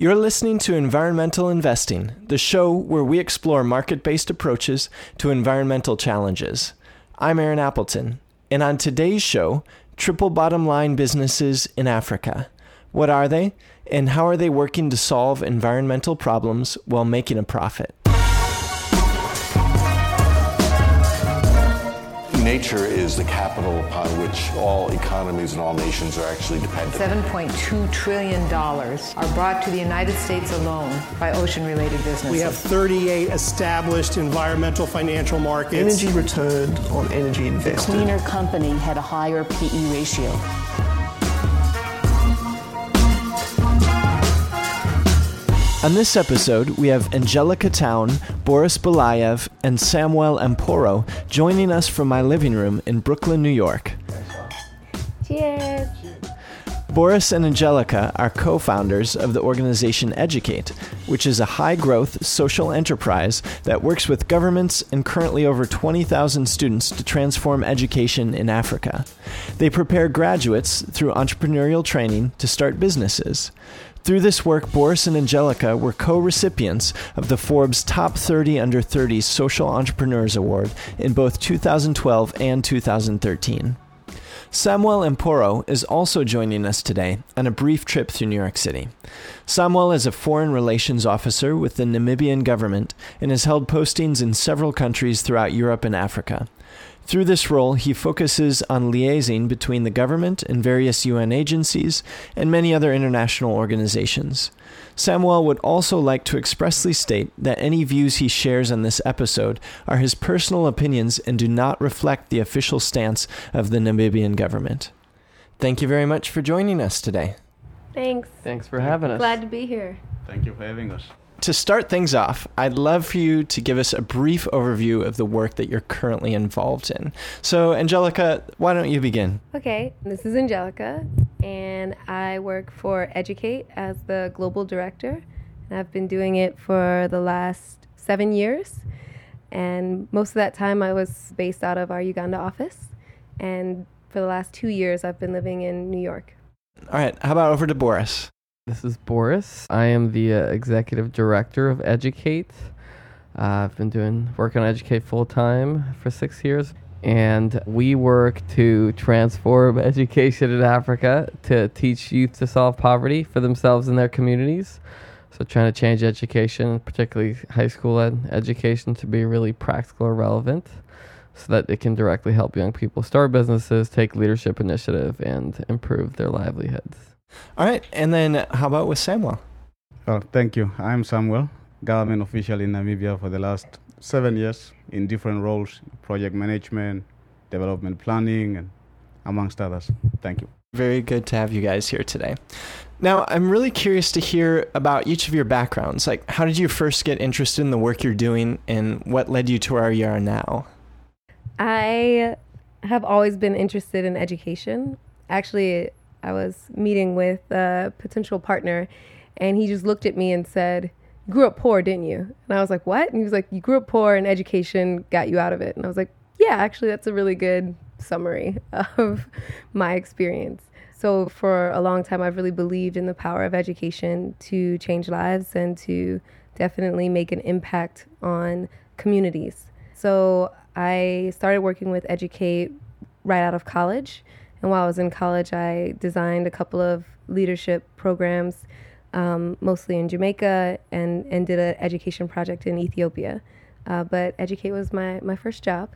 You're listening to Environmental Investing, the show where we explore market based approaches to environmental challenges. I'm Aaron Appleton, and on today's show, triple bottom line businesses in Africa. What are they, and how are they working to solve environmental problems while making a profit? Nature is the capital upon which all economies and all nations are actually dependent. $7.2 trillion are brought to the United States alone by ocean related businesses. We have 38 established environmental financial markets. Energy returned on energy invested. Cleaner company had a higher PE ratio. On this episode, we have Angelica Towne, Boris Bulayev, and Samuel Amporo joining us from my living room in Brooklyn, New York. Cheers. Boris and Angelica are co founders of the organization Educate, which is a high growth social enterprise that works with governments and currently over 20,000 students to transform education in Africa. They prepare graduates through entrepreneurial training to start businesses. Through this work, Boris and Angelica were co recipients of the Forbes Top 30 Under 30 Social Entrepreneurs Award in both 2012 and 2013. Samuel Amporo is also joining us today on a brief trip through New York City. Samuel is a foreign relations officer with the Namibian government and has held postings in several countries throughout Europe and Africa. Through this role, he focuses on liaising between the government and various UN agencies and many other international organizations. Samuel would also like to expressly state that any views he shares on this episode are his personal opinions and do not reflect the official stance of the Namibian government. Thank you very much for joining us today. Thanks. Thanks for having us. Glad to be here. Thank you for having us to start things off, I'd love for you to give us a brief overview of the work that you're currently involved in. So, Angelica, why don't you begin? Okay, this is Angelica, and I work for Educate as the global director. And I've been doing it for the last seven years. And most of that time, I was based out of our Uganda office. And for the last two years, I've been living in New York. All right, how about over to Boris? This is Boris. I am the uh, executive director of Educate. Uh, I've been doing work on Educate full time for six years, and we work to transform education in Africa to teach youth to solve poverty for themselves and their communities. So, trying to change education, particularly high school ed- education, to be really practical or relevant so that it can directly help young people start businesses, take leadership initiative, and improve their livelihoods. All right, and then how about with Samuel? Oh, thank you. I'm Samuel, government official in Namibia for the last seven years in different roles, project management, development planning, and amongst others. Thank you. Very good to have you guys here today. Now, I'm really curious to hear about each of your backgrounds. Like, how did you first get interested in the work you're doing, and what led you to where you are now? I have always been interested in education. Actually, I was meeting with a potential partner, and he just looked at me and said, "You grew up poor, didn't you?" And I was like, "What?" And he was like, "You grew up poor, and education got you out of it." And I was like, "Yeah, actually, that's a really good summary of my experience." So for a long time, I've really believed in the power of education to change lives and to definitely make an impact on communities. So I started working with Educate right out of college. And while I was in college, I designed a couple of leadership programs, um, mostly in Jamaica, and, and did an education project in Ethiopia. Uh, but Educate was my, my first job,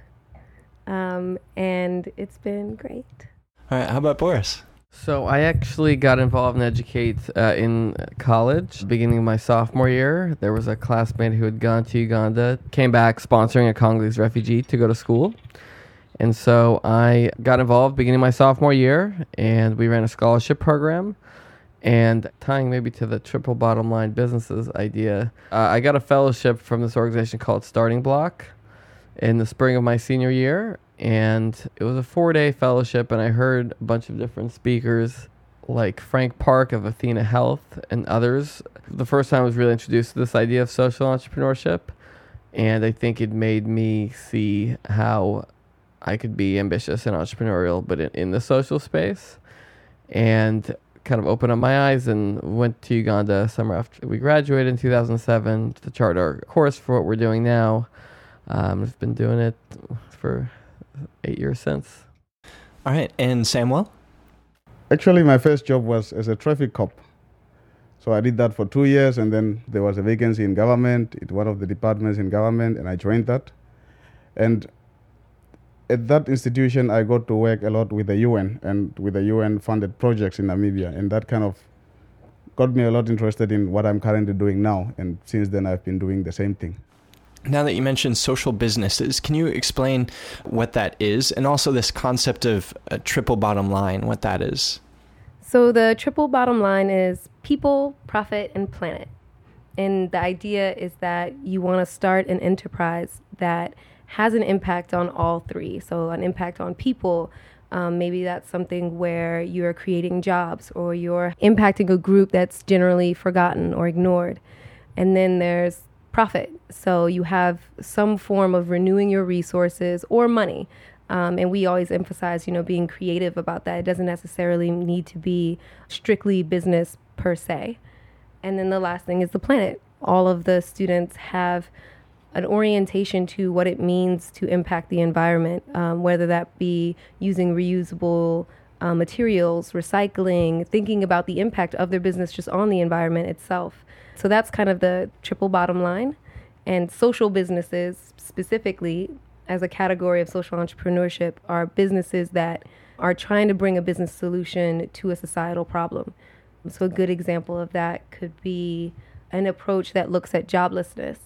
um, and it's been great. All right, how about Boris? So I actually got involved in Educate uh, in college, beginning of my sophomore year. There was a classmate who had gone to Uganda, came back sponsoring a Congolese refugee to go to school. And so I got involved beginning my sophomore year, and we ran a scholarship program. And tying maybe to the triple bottom line businesses idea, uh, I got a fellowship from this organization called Starting Block in the spring of my senior year. And it was a four day fellowship, and I heard a bunch of different speakers like Frank Park of Athena Health and others. The first time I was really introduced to this idea of social entrepreneurship. And I think it made me see how I could be ambitious and entrepreneurial, but in, in the social space. And kind of opened up my eyes and went to Uganda summer after we graduated in 2007 to chart our course for what we're doing now. Um, I've been doing it for eight years since. All right. And Samuel? Actually, my first job was as a traffic cop. So I did that for two years, and then there was a vacancy in government, in one of the departments in government, and I joined that. And at that institution, I got to work a lot with the UN and with the UN funded projects in Namibia, and that kind of got me a lot interested in what I'm currently doing now. And since then, I've been doing the same thing. Now that you mentioned social businesses, can you explain what that is and also this concept of a triple bottom line, what that is? So, the triple bottom line is people, profit, and planet. And the idea is that you want to start an enterprise that has an impact on all three. So, an impact on people. Um, maybe that's something where you're creating jobs or you're impacting a group that's generally forgotten or ignored. And then there's profit. So you have some form of renewing your resources or money. Um, and we always emphasize, you know, being creative about that. It doesn't necessarily need to be strictly business per se. And then the last thing is the planet. All of the students have an orientation to what it means to impact the environment, um, whether that be using reusable uh, materials, recycling, thinking about the impact of their business just on the environment itself. So that's kind of the triple bottom line. And social businesses, specifically as a category of social entrepreneurship, are businesses that are trying to bring a business solution to a societal problem. So, a good example of that could be an approach that looks at joblessness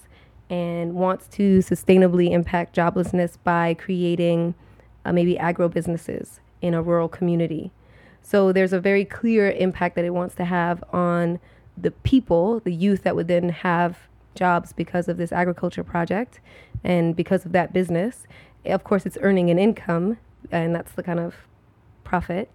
and wants to sustainably impact joblessness by creating uh, maybe agro businesses in a rural community. So, there's a very clear impact that it wants to have on the people, the youth that would then have jobs because of this agriculture project and because of that business. Of course, it's earning an income, and that's the kind of profit.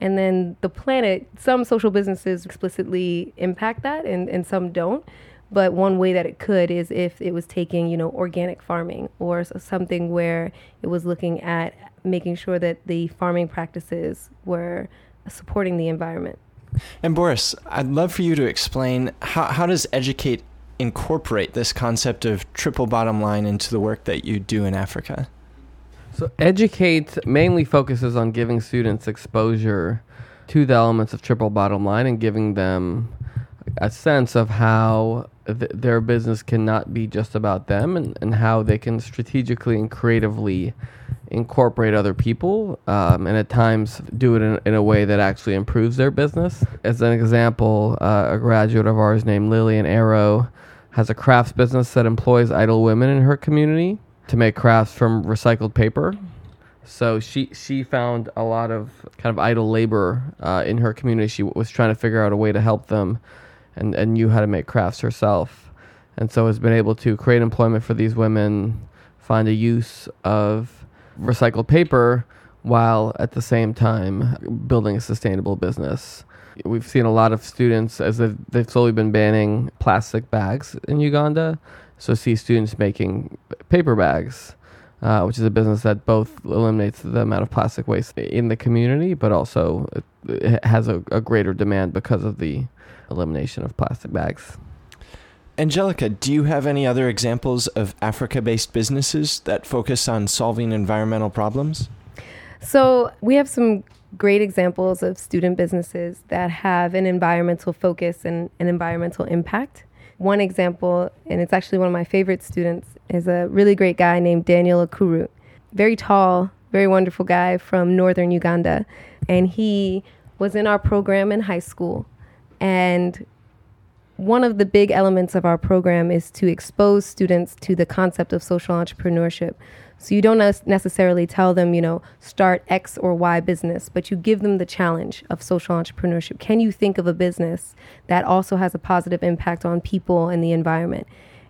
And then the planet, some social businesses explicitly impact that, and, and some don't. But one way that it could is if it was taking, you know, organic farming or something where it was looking at making sure that the farming practices were supporting the environment. And Boris, I'd love for you to explain how, how does Educate incorporate this concept of triple bottom line into the work that you do in Africa? So Educate mainly focuses on giving students exposure to the elements of triple bottom line and giving them a sense of how th- their business cannot be just about them and, and how they can strategically and creatively incorporate other people um, and at times do it in, in, a way that actually improves their business. As an example, uh, a graduate of ours named Lillian Arrow has a crafts business that employs idle women in her community to make crafts from recycled paper. So she she found a lot of kind of idle labor uh, in her community. She was trying to figure out a way to help them, and, and knew how to make crafts herself, and so has been able to create employment for these women, find a use of recycled paper while at the same time building a sustainable business. We've seen a lot of students as they've, they've slowly been banning plastic bags in Uganda. So see students making paper bags, uh, which is a business that both eliminates the amount of plastic waste in the community, but also it has a, a greater demand because of the elimination of plastic bags. Angelica, do you have any other examples of Africa based businesses that focus on solving environmental problems? So, we have some great examples of student businesses that have an environmental focus and an environmental impact. One example, and it's actually one of my favorite students, is a really great guy named Daniel Akuru. Very tall, very wonderful guy from northern Uganda. And he was in our program in high school. And one of the big elements of our program is to expose students to the concept of social entrepreneurship. So you don't necessarily tell them, you know, start X or Y business, but you give them the challenge of social entrepreneurship. Can you think of a business that also has a positive impact on people and the environment?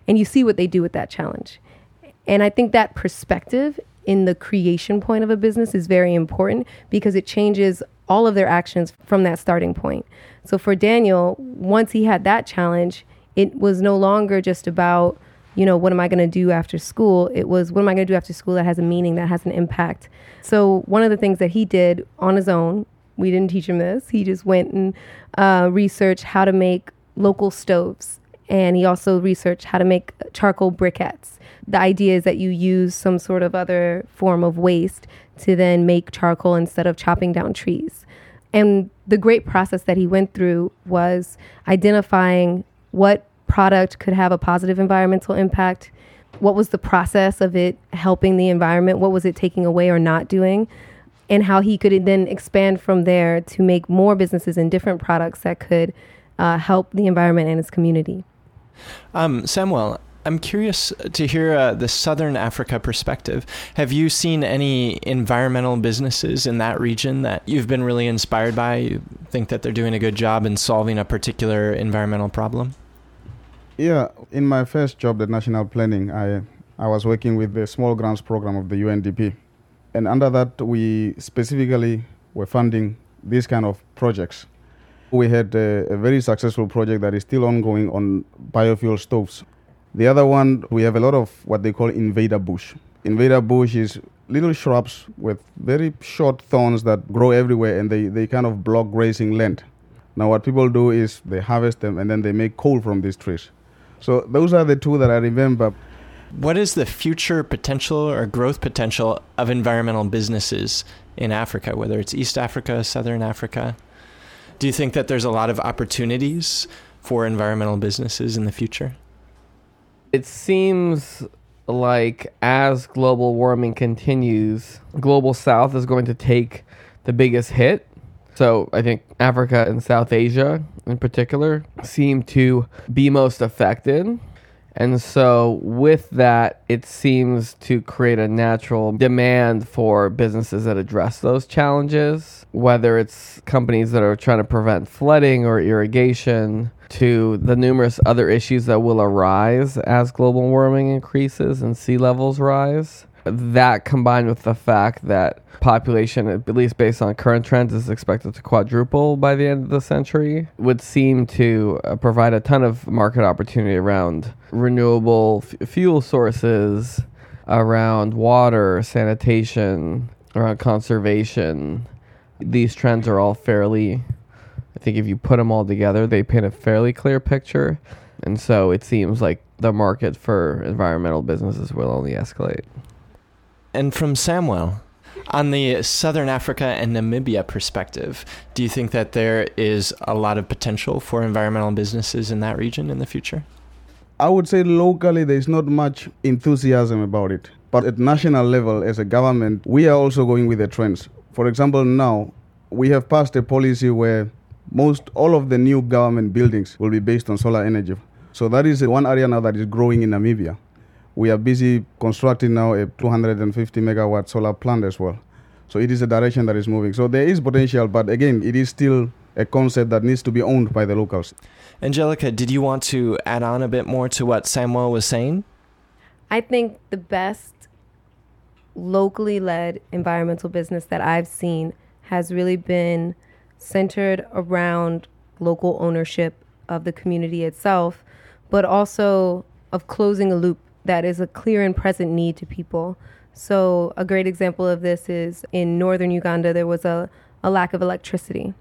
And you see what they do with that challenge. And I think that perspective in the creation point of a business is very important because it changes all of their actions from that starting point. So for Daniel, once he had that challenge, it was no longer just about, you know, what am I going to do after school? It was, what am I going to do after school that has a meaning, that has an impact? So one of the things that he did on his own We didn't teach him this. He just went and uh, researched how to make local stoves. And he also researched how to make charcoal briquettes. The idea is that you use some sort of other form of waste to then make charcoal instead of chopping down trees. And the great process that he went through was identifying what product could have a positive environmental impact, what was the process of it helping the environment, what was it taking away or not doing, and how he could then expand from there to make more businesses and different products that could uh, help the environment and his community. Um, Samuel, I'm curious to hear uh, the Southern Africa perspective. Have you seen any environmental businesses in that region that you've been really inspired by? You think that they're doing a good job in solving a particular environmental problem? Yeah, in my first job at National Planning, I, I was working with the Small Grants Program of the UNDP. And under that, we specifically were funding these kind of projects. We had a, a very successful project that is still ongoing on biofuel stoves. The other one, we have a lot of what they call invader bush. Invader bush is little shrubs with very short thorns that grow everywhere and they, they kind of block grazing land. Now, what people do is they harvest them and then they make coal from these trees. So, those are the two that I remember. What is the future potential or growth potential of environmental businesses in Africa, whether it's East Africa, Southern Africa? Do you think that there's a lot of opportunities for environmental businesses in the future? It seems like as global warming continues, global south is going to take the biggest hit. So I think Africa and South Asia in particular seem to be most affected. And so, with that, it seems to create a natural demand for businesses that address those challenges, whether it's companies that are trying to prevent flooding or irrigation, to the numerous other issues that will arise as global warming increases and sea levels rise. That combined with the fact that population, at least based on current trends, is expected to quadruple by the end of the century, would seem to uh, provide a ton of market opportunity around renewable f- fuel sources, around water, sanitation, around conservation. These trends are all fairly I think if you put them all together, they paint a fairly clear picture. And so it seems like the market for environmental businesses will only escalate. And from Samuel, on the Southern Africa and Namibia perspective, do you think that there is a lot of potential for environmental businesses in that region in the future? I would say locally there's not much enthusiasm about it. But at national level, as a government, we are also going with the trends. For example, now we have passed a policy where most all of the new government buildings will be based on solar energy. So that is one area now that is growing in Namibia. We are busy constructing now a 250 megawatt solar plant as well. So it is a direction that is moving. So there is potential, but again, it is still a concept that needs to be owned by the locals. Angelica, did you want to add on a bit more to what Samuel was saying? I think the best locally led environmental business that I've seen has really been centered around local ownership of the community itself, but also of closing a loop that is a clear and present need to people. So, a great example of this is in northern Uganda, there was a, a lack of electricity.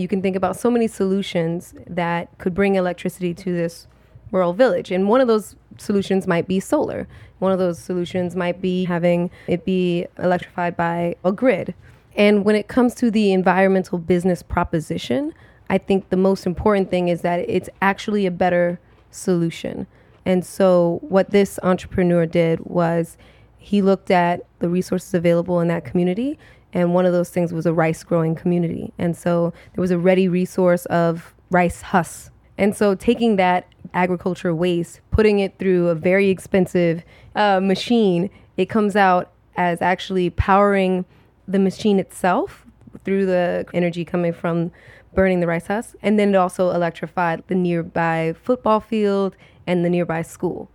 You can think about so many solutions that could bring electricity to this rural village. And one of those solutions might be solar. One of those solutions might be having it be electrified by a grid. And when it comes to the environmental business proposition, I think the most important thing is that it's actually a better solution. And so, what this entrepreneur did was he looked at the resources available in that community, and one of those things was a rice growing community. And so, there was a ready resource of rice husks. And so, taking that agriculture waste, putting it through a very expensive uh, machine, it comes out as actually powering the machine itself through the energy coming from burning the rice husk, and then it also electrified the nearby football field and the nearby school.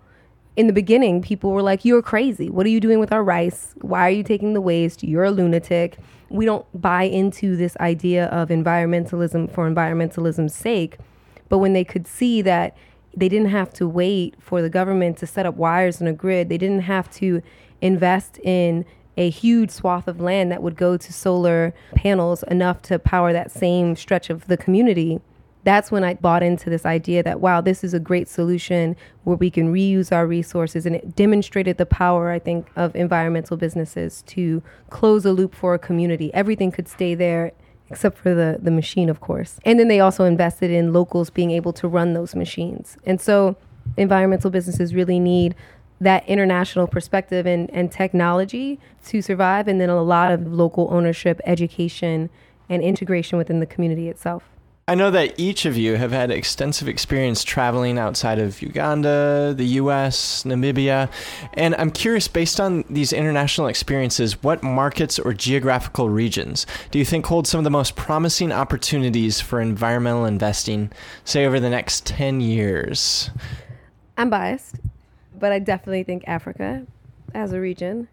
In the beginning, people were like, You're crazy. What are you doing with our rice? Why are you taking the waste? You're a lunatic. We don't buy into this idea of environmentalism for environmentalism's sake. But when they could see that they didn't have to wait for the government to set up wires in a grid, they didn't have to invest in a huge swath of land that would go to solar panels enough to power that same stretch of the community that's when I bought into this idea that, wow, this is a great solution where we can reuse our resources. And it demonstrated the power, I think, of environmental businesses to close a loop for a community. Everything could stay there except for the, the machine, of course. And then they also invested in locals being able to run those machines. And so environmental businesses really need that international perspective and, and technology to survive, and then a lot of local ownership, education, and integration within the community itself. I know that each of you have had extensive experience traveling outside of Uganda, the US, Namibia, and I'm curious, based on these international experiences, what markets or geographical regions do you think hold some of the most promising opportunities for environmental investing, say over the next 10 years? I'm biased, but I definitely think Africa as a region.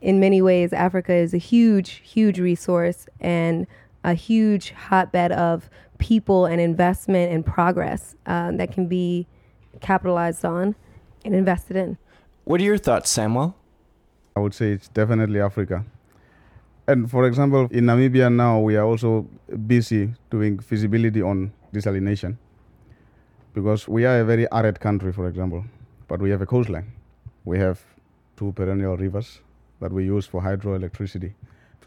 In many ways, Africa is a huge, huge resource and a huge hotbed of people and investment and progress um, that can be capitalized on and invested in. What are your thoughts, Samuel? I would say it's definitely Africa. And for example, in Namibia now, we are also busy doing feasibility on desalination because we are a very arid country, for example, but we have a coastline. We have two perennial rivers that we use for hydroelectricity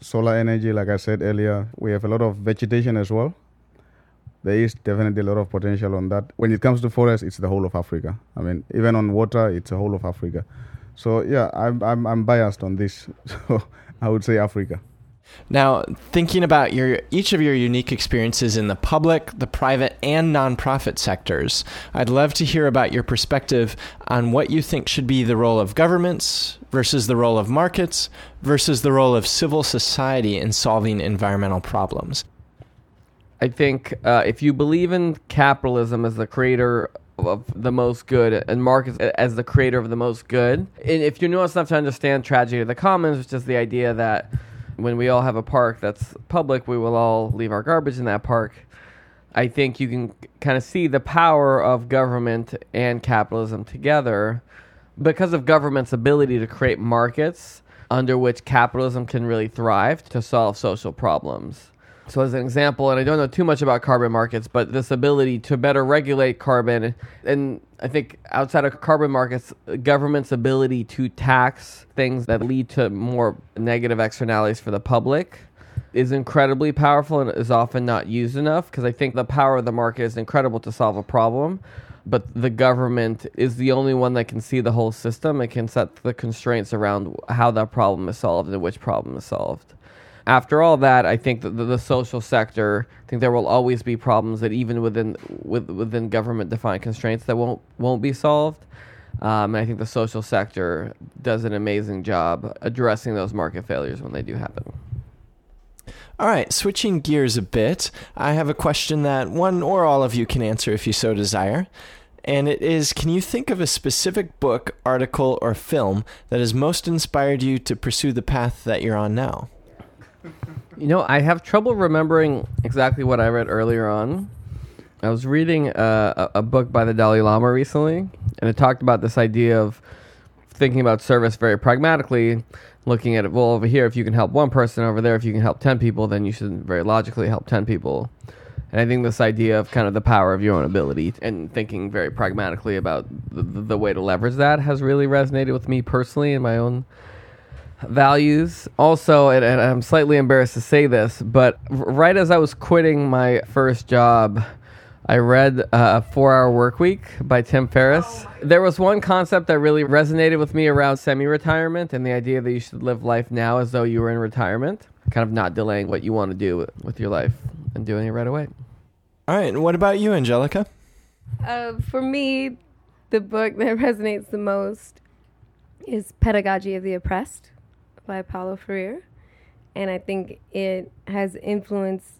solar energy, like I said earlier, we have a lot of vegetation as well. There is definitely a lot of potential on that. When it comes to forest, it's the whole of Africa. I mean, even on water, it's the whole of Africa. So yeah, I'm I'm, I'm biased on this. So I would say Africa. Now, thinking about your each of your unique experiences in the public, the private, and nonprofit sectors, I'd love to hear about your perspective on what you think should be the role of governments versus the role of markets versus the role of civil society in solving environmental problems. I think uh, if you believe in capitalism as the creator of the most good and markets as the creator of the most good, and if you're nuanced enough to understand tragedy of the commons, which is the idea that when we all have a park that's public, we will all leave our garbage in that park. I think you can kind of see the power of government and capitalism together because of government's ability to create markets under which capitalism can really thrive to solve social problems. So, as an example, and I don't know too much about carbon markets, but this ability to better regulate carbon, and I think outside of carbon markets, government's ability to tax things that lead to more negative externalities for the public is incredibly powerful and is often not used enough because I think the power of the market is incredible to solve a problem. But the government is the only one that can see the whole system and can set the constraints around how that problem is solved and which problem is solved after all that, I think that the, the, social sector, I think there will always be problems that even within with, within government defined constraints that won't won't be solved. Um, and I think the social sector does an amazing job addressing those market failures when they do happen. All right, switching gears a bit, I have a question that one or all of you can answer if you so desire. And it is Can you think of a specific book, article, or film that has most inspired you to pursue the path that you're on now? You know, I have trouble remembering exactly what I read earlier on. I was reading uh, a, a book by the Dalai Lama recently, and it talked about this idea of thinking about service very pragmatically, looking at it. Well, over here, if you can help one person, over there, if you can help ten people, then you should very logically help ten people. And I think this idea of kind of the power of your own ability and thinking very pragmatically about the, the way to leverage that has really resonated with me personally and my own values. Also, and, and, I'm slightly embarrassed to say this, but right as I was quitting my first job, I read uh, A Four Hour Work Week by Tim Ferriss. There was one concept that really resonated with me around semi retirement and the idea that you should live life now as though you were in retirement, kind of not delaying what you want to do with your life and doing it right away. All right. And what about you, Angelica? Uh, for me, the book that resonates the most is Pedagogy of the Oppressed by Paulo Freire. And I think it has influenced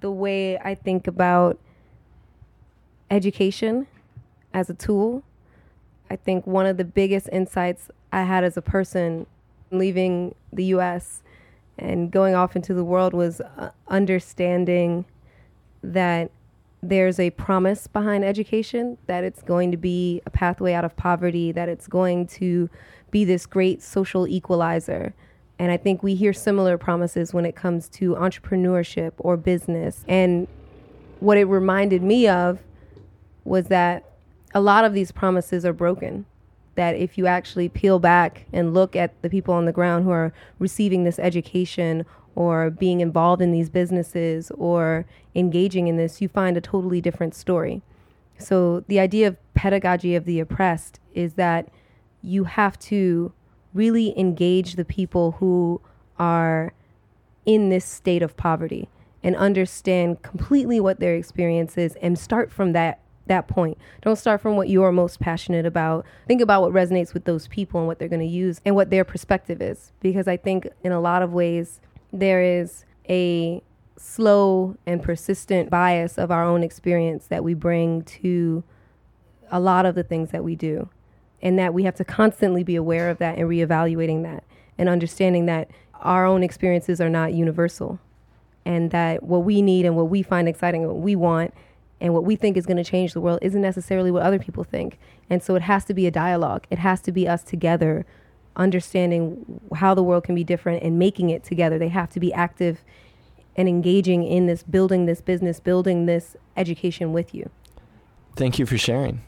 the way I think about education as a tool. I think one of the biggest insights I had as a person leaving the US and going off into the world was uh, understanding that there's a promise behind education that it's going to be a pathway out of poverty, that it's going to be this great social equalizer. And I think we hear similar promises when it comes to entrepreneurship or business. And what it reminded me of was that a lot of these promises are broken. That if you actually peel back and look at the people on the ground who are receiving this education or being involved in these businesses or engaging in this, you find a totally different story. So, the idea of pedagogy of the oppressed is that you have to really engage the people who are in this state of poverty and understand completely what their experience is and start from that that point. Don't start from what you're most passionate about. Think about what resonates with those people and what they're going to use and what their perspective is because I think in a lot of ways there is a slow and persistent bias of our own experience that we bring to a lot of the things that we do. And that we have to constantly be aware of that and reevaluating that and understanding that our own experiences are not universal. And that what we need and what we find exciting and what we want and what we think is going to change the world isn't necessarily what other people think. And so it has to be a dialogue. It has to be us together understanding how the world can be different and making it together. They have to be active and engaging in this, building this business, building this education with you. Thank you for sharing.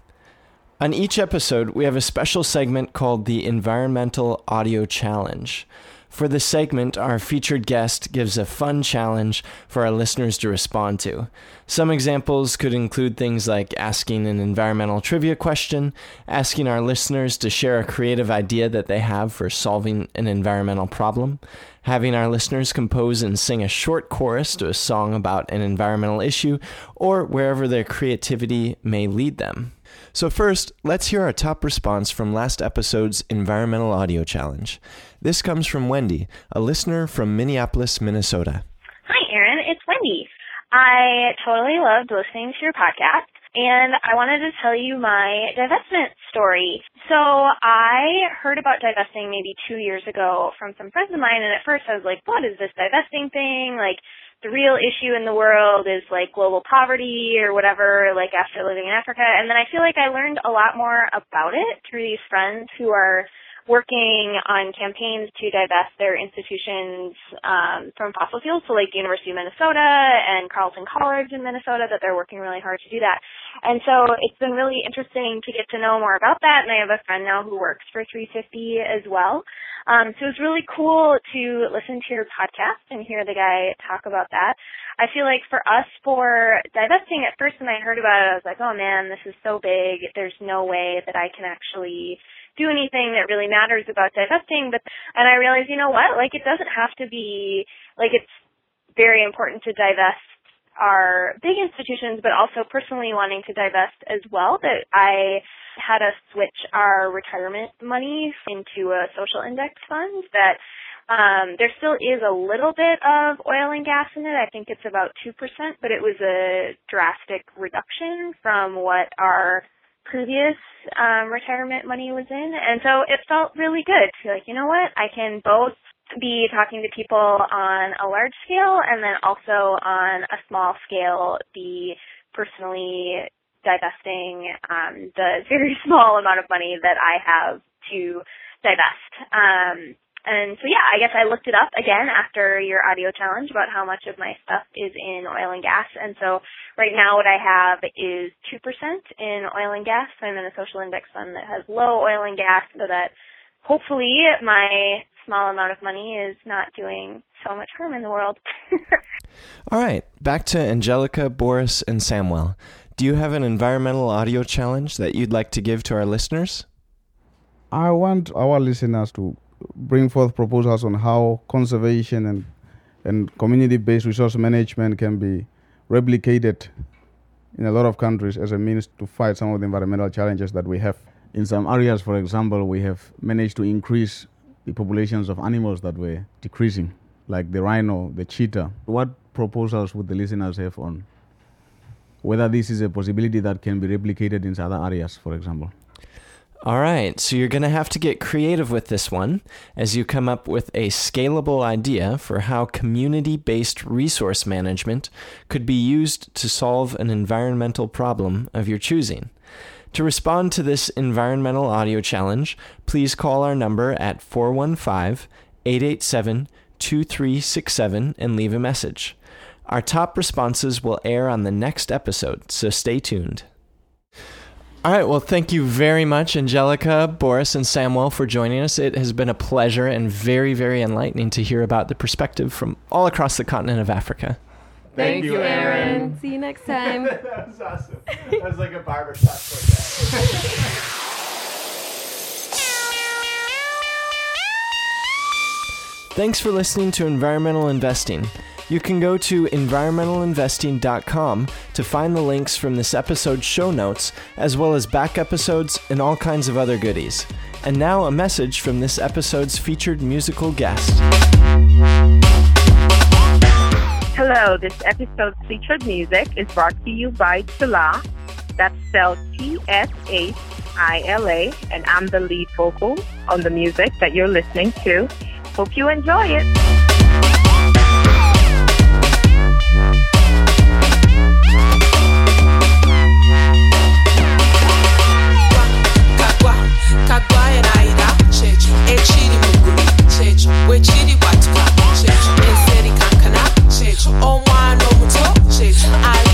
On each episode, we have a special segment called the Environmental Audio Challenge. For this segment, our featured guest gives a fun challenge for our listeners to respond to. Some examples could include things like asking an environmental trivia question, asking our listeners to share a creative idea that they have for solving an environmental problem, having our listeners compose and sing a short chorus to a song about an environmental issue, or wherever their creativity may lead them. So, first, let's hear our top response from last episode's Environmental Audio Challenge. This comes from Wendy, a listener from Minneapolis, Minnesota. Hi, Aaron. It's Wendy. I totally loved listening to your podcast, and I wanted to tell you my divestment story. So, I heard about divesting maybe two years ago from some friends of mine, and at first I was like, what is this divesting thing? Like, the real issue in the world is like global poverty or whatever, like after living in Africa. And then I feel like I learned a lot more about it through these friends who are working on campaigns to divest their institutions um, from fossil fuels. So like University of Minnesota and Carleton College in Minnesota that they're working really hard to do that. And so it's been really interesting to get to know more about that. And I have a friend now who works for 350 as well. Um, so it's really cool to listen to your podcast and hear the guy talk about that. I feel like for us, for divesting at first when I heard about it, I was like, oh man, this is so big. There's no way that I can actually do anything that really matters about divesting. But, and I realized, you know what? Like it doesn't have to be, like it's very important to divest our big institutions, but also personally wanting to divest as well, that I had us switch our retirement money into a social index fund that um, there still is a little bit of oil and gas in it. I think it's about 2%, but it was a drastic reduction from what our previous um, retirement money was in. And so it felt really good to like, you know what, I can both be talking to people on a large scale and then also on a small scale be personally divesting um, the very small amount of money that I have to divest. Um, and so yeah, I guess I looked it up again after your audio challenge about how much of my stuff is in oil and gas. And so right now what I have is 2% in oil and gas. I'm in a social index fund that has low oil and gas so that hopefully my small amount of money is not doing so much harm in the world. All right, back to Angelica, Boris, and Samuel. Do you have an environmental audio challenge that you'd like to give to our listeners? I want our listeners to bring forth proposals on how conservation and and community-based resource management can be replicated in a lot of countries as a means to fight some of the environmental challenges that we have. In some areas, for example, we have managed to increase the populations of animals that were decreasing, like the rhino, the cheetah. What proposals would the listeners have on whether this is a possibility that can be replicated in other areas, for example? All right, so you're going to have to get creative with this one as you come up with a scalable idea for how community based resource management could be used to solve an environmental problem of your choosing. To respond to this environmental audio challenge, please call our number at 415 887 2367 and leave a message. Our top responses will air on the next episode, so stay tuned. All right. Well, thank you very much, Angelica, Boris, and Samuel, for joining us. It has been a pleasure and very, very enlightening to hear about the perspective from all across the continent of Africa. Thank, you, Aaron. See you next time. that was awesome. That was like a barbershop for that. Thanks for listening to Environmental Investing. You can go to environmentalinvesting.com to find the links from this episode's show notes, as well as back episodes and all kinds of other goodies. And now, a message from this episode's featured musical guest. Hello, this episode's featured music is brought to you by Tshila. That's spelled T S H I L A, and I'm the lead vocal on the music that you're listening to. Hope you enjoy it. I